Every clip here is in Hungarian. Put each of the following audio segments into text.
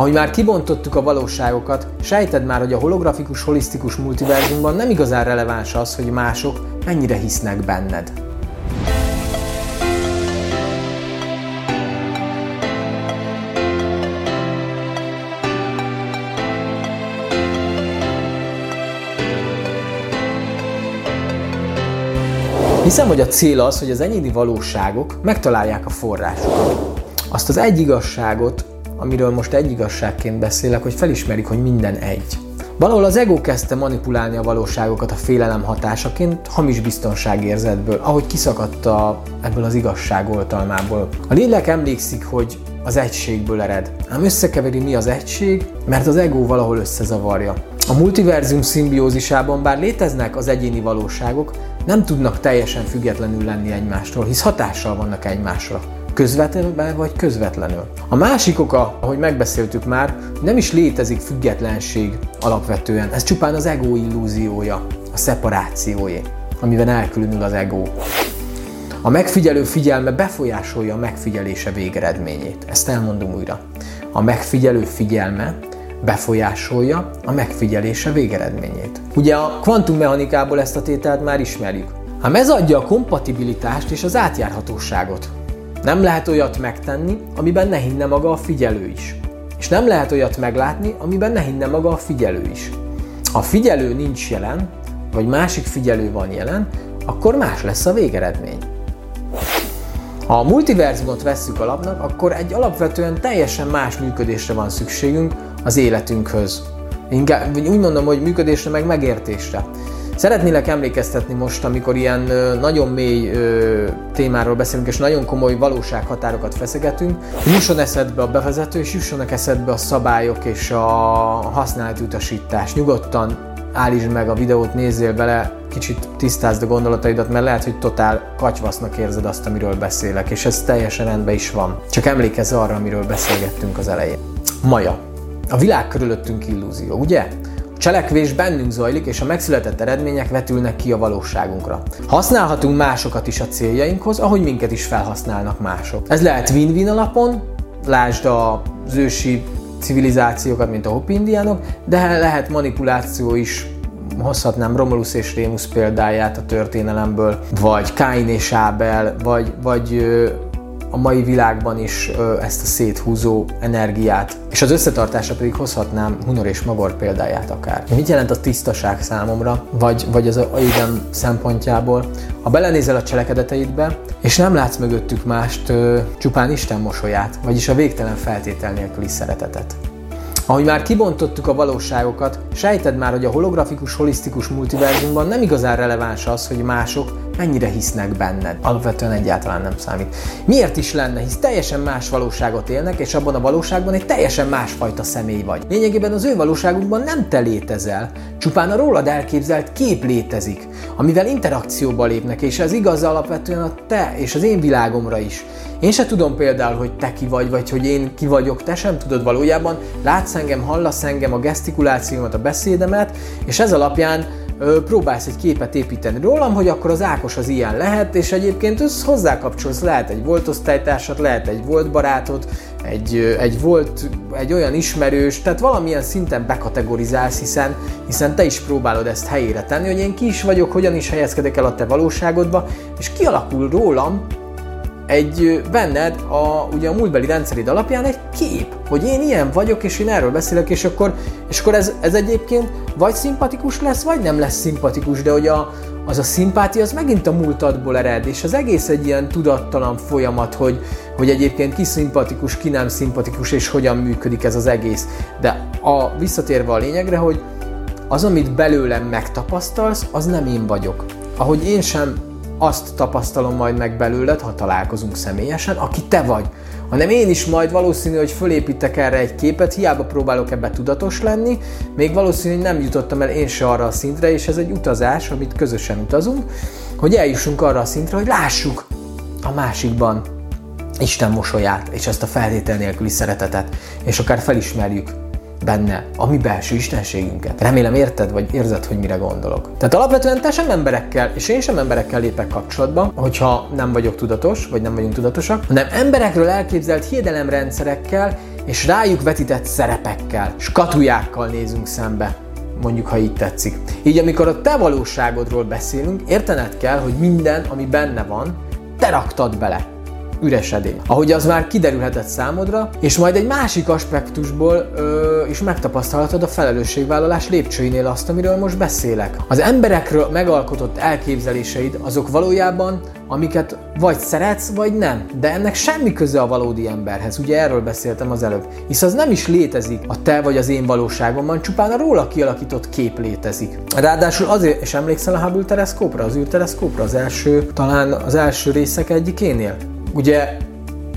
Ahogy már kibontottuk a valóságokat, sejted már, hogy a holografikus, holisztikus multiverzumban nem igazán releváns az, hogy mások mennyire hisznek benned. Hiszem, hogy a cél az, hogy az enyéni valóságok megtalálják a forrásokat. Azt az egy igazságot, amiről most egy igazságként beszélek, hogy felismerik, hogy minden egy. Valahol az ego kezdte manipulálni a valóságokat a félelem hatásaként, hamis biztonságérzetből, ahogy kiszakadta ebből az igazság oltalmából. A lélek emlékszik, hogy az egységből ered. Ám összekeveri mi az egység, mert az ego valahol összezavarja. A multiverzum szimbiózisában bár léteznek az egyéni valóságok, nem tudnak teljesen függetlenül lenni egymástól, hisz hatással vannak egymásra közvetlenül vagy közvetlenül. A másik oka, ahogy megbeszéltük már, nem is létezik függetlenség alapvetően. Ez csupán az ego illúziója, a szeparációé, amiben elkülönül az ego. A megfigyelő figyelme befolyásolja a megfigyelése végeredményét. Ezt elmondom újra. A megfigyelő figyelme befolyásolja a megfigyelése végeredményét. Ugye a kvantummechanikából ezt a tételt már ismerjük. Ám ez adja a kompatibilitást és az átjárhatóságot. Nem lehet olyat megtenni, amiben ne hinne maga a figyelő is. És nem lehet olyat meglátni, amiben ne hinne maga a figyelő is. Ha figyelő nincs jelen, vagy másik figyelő van jelen, akkor más lesz a végeredmény. Ha a multiverzumot vesszük alapnak, akkor egy alapvetően teljesen más működésre van szükségünk az életünkhöz. Inkább, úgy mondom, hogy működésre meg megértésre. Szeretnélek emlékeztetni most, amikor ilyen nagyon mély témáról beszélünk, és nagyon komoly valósághatárokat feszegetünk, jusson eszedbe a bevezető, és jussonak eszedbe a szabályok és a használati utasítás. Nyugodtan állítsd meg a videót, nézzél bele, kicsit tisztázd a gondolataidat, mert lehet, hogy totál katyvasznak érzed azt, amiről beszélek, és ez teljesen rendben is van. Csak emlékezz arra, amiről beszélgettünk az elején. Maja. A világ körülöttünk illúzió, ugye? Cselekvés bennünk zajlik, és a megszületett eredmények vetülnek ki a valóságunkra. Használhatunk másokat is a céljainkhoz, ahogy minket is felhasználnak mások. Ez lehet win-win alapon, lásd az ősi civilizációkat, mint a hopindiánok, de lehet manipuláció is hozhatnám Romulus és Rémus példáját a történelemből, vagy Kain és Ábel, vagy, vagy a mai világban is ezt a széthúzó energiát, és az összetartásra pedig hozhatnám Hunor és Magor példáját akár. Mit jelent a tisztaság számomra, vagy, vagy az aidem szempontjából? Ha belenézel a cselekedeteidbe, és nem látsz mögöttük mást, csupán Isten mosolyát, vagyis a végtelen feltétel nélküli szeretetet. Ahogy már kibontottuk a valóságokat, sejted már, hogy a holografikus, holisztikus multiverzumban nem igazán releváns az, hogy mások mennyire hisznek benned. Alapvetően egyáltalán nem számít. Miért is lenne, hisz teljesen más valóságot élnek, és abban a valóságban egy teljesen másfajta személy vagy. Lényegében az ő valóságukban nem te létezel, csupán a rólad elképzelt kép létezik, amivel interakcióba lépnek, és ez igaz alapvetően a te és az én világomra is. Én se tudom például, hogy te ki vagy, vagy hogy én ki vagyok, te sem tudod valójában. Látsz engem, hallasz engem, a gesztikulációmat, a beszédemet, és ez alapján próbálsz egy képet építeni rólam, hogy akkor az Ákos az ilyen lehet, és egyébként össz hozzákapcsolsz, lehet egy volt osztálytársat, lehet egy volt barátod, egy, egy volt, egy olyan ismerős, tehát valamilyen szinten bekategorizálsz, hiszen, hiszen te is próbálod ezt helyére tenni, hogy én ki is vagyok, hogyan is helyezkedek el a te valóságodba, és kialakul rólam egy benned a, ugye a múltbeli rendszerid alapján egy kép, hogy én ilyen vagyok, és én erről beszélek, és akkor, és akkor ez, ez egyébként vagy szimpatikus lesz, vagy nem lesz szimpatikus, de hogy a, az a szimpátia az megint a múltadból ered, és az egész egy ilyen tudattalan folyamat, hogy, hogy egyébként ki szimpatikus, ki nem szimpatikus, és hogyan működik ez az egész. De a, visszatérve a lényegre, hogy az, amit belőlem megtapasztalsz, az nem én vagyok. Ahogy én sem azt tapasztalom majd meg belőled, ha találkozunk személyesen, aki te vagy. Hanem én is majd valószínű, hogy fölépítek erre egy képet, hiába próbálok ebbe tudatos lenni, még valószínű, hogy nem jutottam el én se arra a szintre, és ez egy utazás, amit közösen utazunk, hogy eljussunk arra a szintre, hogy lássuk a másikban Isten mosolyát, és ezt a feltétel nélküli szeretetet, és akár felismerjük benne a mi belső istenségünket. Remélem érted, vagy érzed, hogy mire gondolok. Tehát alapvetően te sem emberekkel, és én sem emberekkel lépek kapcsolatba, hogyha nem vagyok tudatos, vagy nem vagyunk tudatosak, hanem emberekről elképzelt hiedelemrendszerekkel, és rájuk vetített szerepekkel, skatujákkal nézünk szembe mondjuk, ha így tetszik. Így amikor a te valóságodról beszélünk, értened kell, hogy minden, ami benne van, te raktad bele üres edény. Ahogy az már kiderülhetett számodra, és majd egy másik aspektusból ö, is megtapasztalhatod a felelősségvállalás lépcsőinél azt, amiről most beszélek. Az emberekről megalkotott elképzeléseid azok valójában, amiket vagy szeretsz, vagy nem. De ennek semmi köze a valódi emberhez. Ugye erről beszéltem az előbb. Hisz az nem is létezik a te vagy az én valóságomban, csupán a róla kialakított kép létezik. Ráadásul azért, és emlékszel a Hubble teleszkópra, az űrteleszkópra, az első, talán az első részek egyikénél? Ugye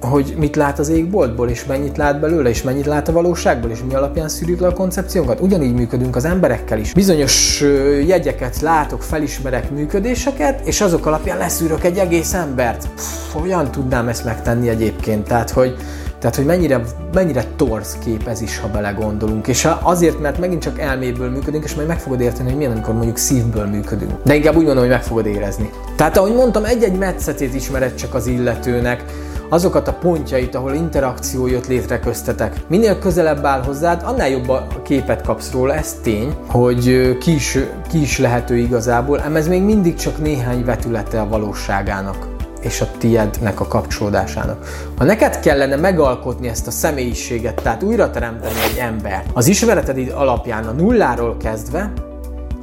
hogy mit lát az égboltból, és mennyit lát belőle, és mennyit lát a valóságból, és mi alapján szűrjük le a koncepciónkat. Ugyanígy működünk az emberekkel is. Bizonyos jegyeket látok, felismerek működéseket, és azok alapján leszűrök egy egész embert. Pff, hogyan tudnám ezt megtenni egyébként? Tehát, hogy tehát, hogy mennyire, mennyire torz kép ez is, ha belegondolunk. És azért, mert megint csak elméből működünk, és majd meg fogod érteni, hogy milyen, amikor mondjuk szívből működünk. De inkább úgy mondom, hogy meg fogod érezni. Tehát, ahogy mondtam, egy-egy metszetét ismered csak az illetőnek, azokat a pontjait, ahol interakció jött létre köztetek. Minél közelebb áll hozzád, annál jobb a képet kapsz róla, ez tény, hogy ki is, ki is lehető igazából, ám ez még mindig csak néhány vetülete a valóságának és a tiednek a kapcsolódásának. Ha neked kellene megalkotni ezt a személyiséget, tehát újra teremteni egy ember, az ismereted alapján a nulláról kezdve,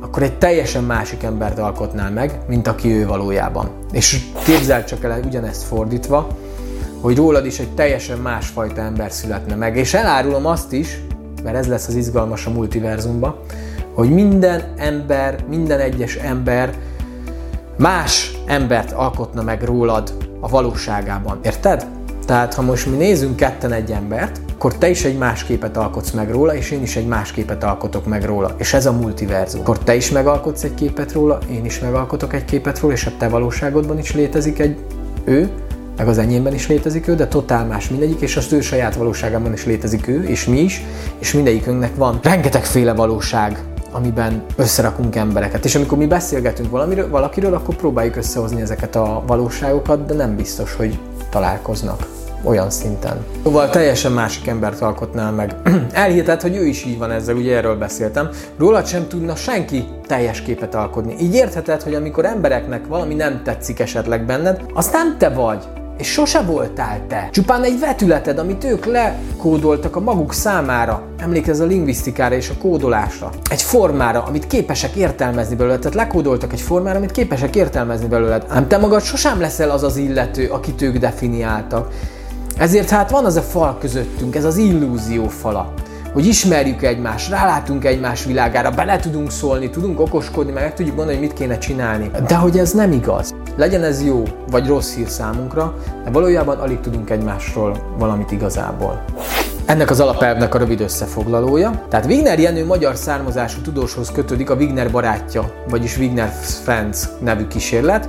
akkor egy teljesen másik embert alkotnál meg, mint aki ő valójában. És képzeld csak el ugyanezt fordítva, hogy rólad is egy teljesen másfajta ember születne meg. És elárulom azt is, mert ez lesz az izgalmas a multiverzumban, hogy minden ember, minden egyes ember más embert alkotna meg rólad a valóságában. Érted? Tehát ha most mi nézünk ketten egy embert, akkor te is egy más képet alkotsz meg róla, és én is egy más képet alkotok meg róla. És ez a multiverzum. Akkor te is megalkotsz egy képet róla, én is megalkotok egy képet róla, és a te valóságodban is létezik egy ő, meg az enyémben is létezik ő, de totál más mindegyik, és az ő saját valóságában is létezik ő, és mi is, és mindegyikünknek van rengetegféle valóság, amiben összerakunk embereket. És amikor mi beszélgetünk valamiről, valakiről, akkor próbáljuk összehozni ezeket a valóságokat, de nem biztos, hogy találkoznak olyan szinten. Szóval teljesen másik embert alkotnál meg. Elhihetett, hogy ő is így van ezzel, ugye erről beszéltem. Rólad sem tudna senki teljes képet alkotni. Így értheted, hogy amikor embereknek valami nem tetszik esetleg benned, az nem te vagy és sose voltál te. Csupán egy vetületed, amit ők lekódoltak a maguk számára. Emlékezz a lingvisztikára és a kódolásra. Egy formára, amit képesek értelmezni belőle. Tehát lekódoltak egy formára, amit képesek értelmezni belőle. Ám te magad sosem leszel az az illető, akit ők definiáltak. Ezért hát van az a fal közöttünk, ez az illúzió fala hogy ismerjük egymást, rálátunk egymás világára, bele tudunk szólni, tudunk okoskodni, meg tudjuk mondani, hogy mit kéne csinálni. De hogy ez nem igaz. Legyen ez jó vagy rossz hír számunkra, de valójában alig tudunk egymásról valamit igazából. Ennek az alapelvnek a rövid összefoglalója. Tehát Wigner Jenő magyar származású tudóshoz kötődik a Wigner barátja, vagyis Wigner Friends nevű kísérlet,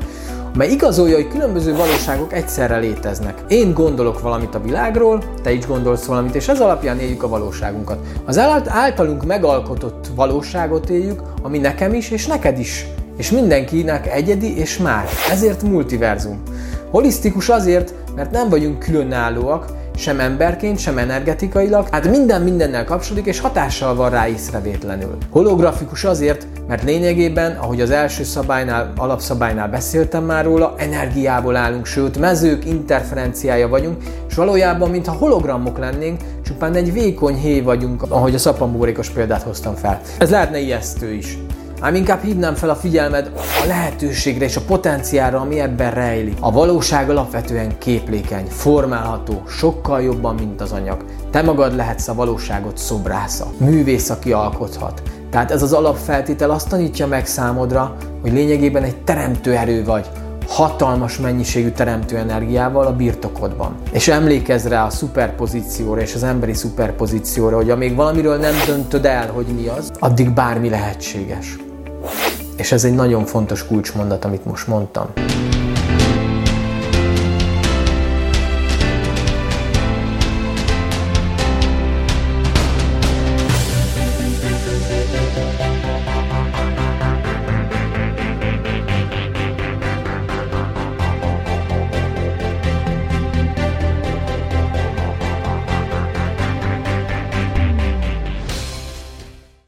mely igazolja, hogy különböző valóságok egyszerre léteznek. Én gondolok valamit a világról, te is gondolsz valamit, és ez alapján éljük a valóságunkat. Az általunk megalkotott valóságot éljük, ami nekem is, és neked is. És mindenkinek egyedi és más. Ezért multiverzum. Holisztikus azért, mert nem vagyunk különállóak, sem emberként, sem energetikailag, hát minden mindennel kapcsolódik és hatással van rá észrevétlenül. Holografikus azért, mert lényegében, ahogy az első szabálynál, alapszabálynál beszéltem már róla, energiából állunk, sőt mezők interferenciája vagyunk, és valójában, mintha hologramok lennénk, csupán egy vékony héj vagyunk, ahogy a szapambórékos példát hoztam fel. Ez lehetne ijesztő is. Ám inkább hívnám fel a figyelmed a lehetőségre és a potenciára, ami ebben rejlik. A valóság alapvetően képlékeny, formálható, sokkal jobban, mint az anyag. Te magad lehetsz a valóságot szobrásza, művész, aki alkothat. Tehát ez az alapfeltétel azt tanítja meg számodra, hogy lényegében egy teremtő erő vagy, hatalmas mennyiségű teremtő energiával a birtokodban. És emlékezz rá a szuperpozícióra és az emberi szuperpozícióra, hogy amíg valamiről nem döntöd el, hogy mi az, addig bármi lehetséges. És ez egy nagyon fontos kulcsmondat, amit most mondtam.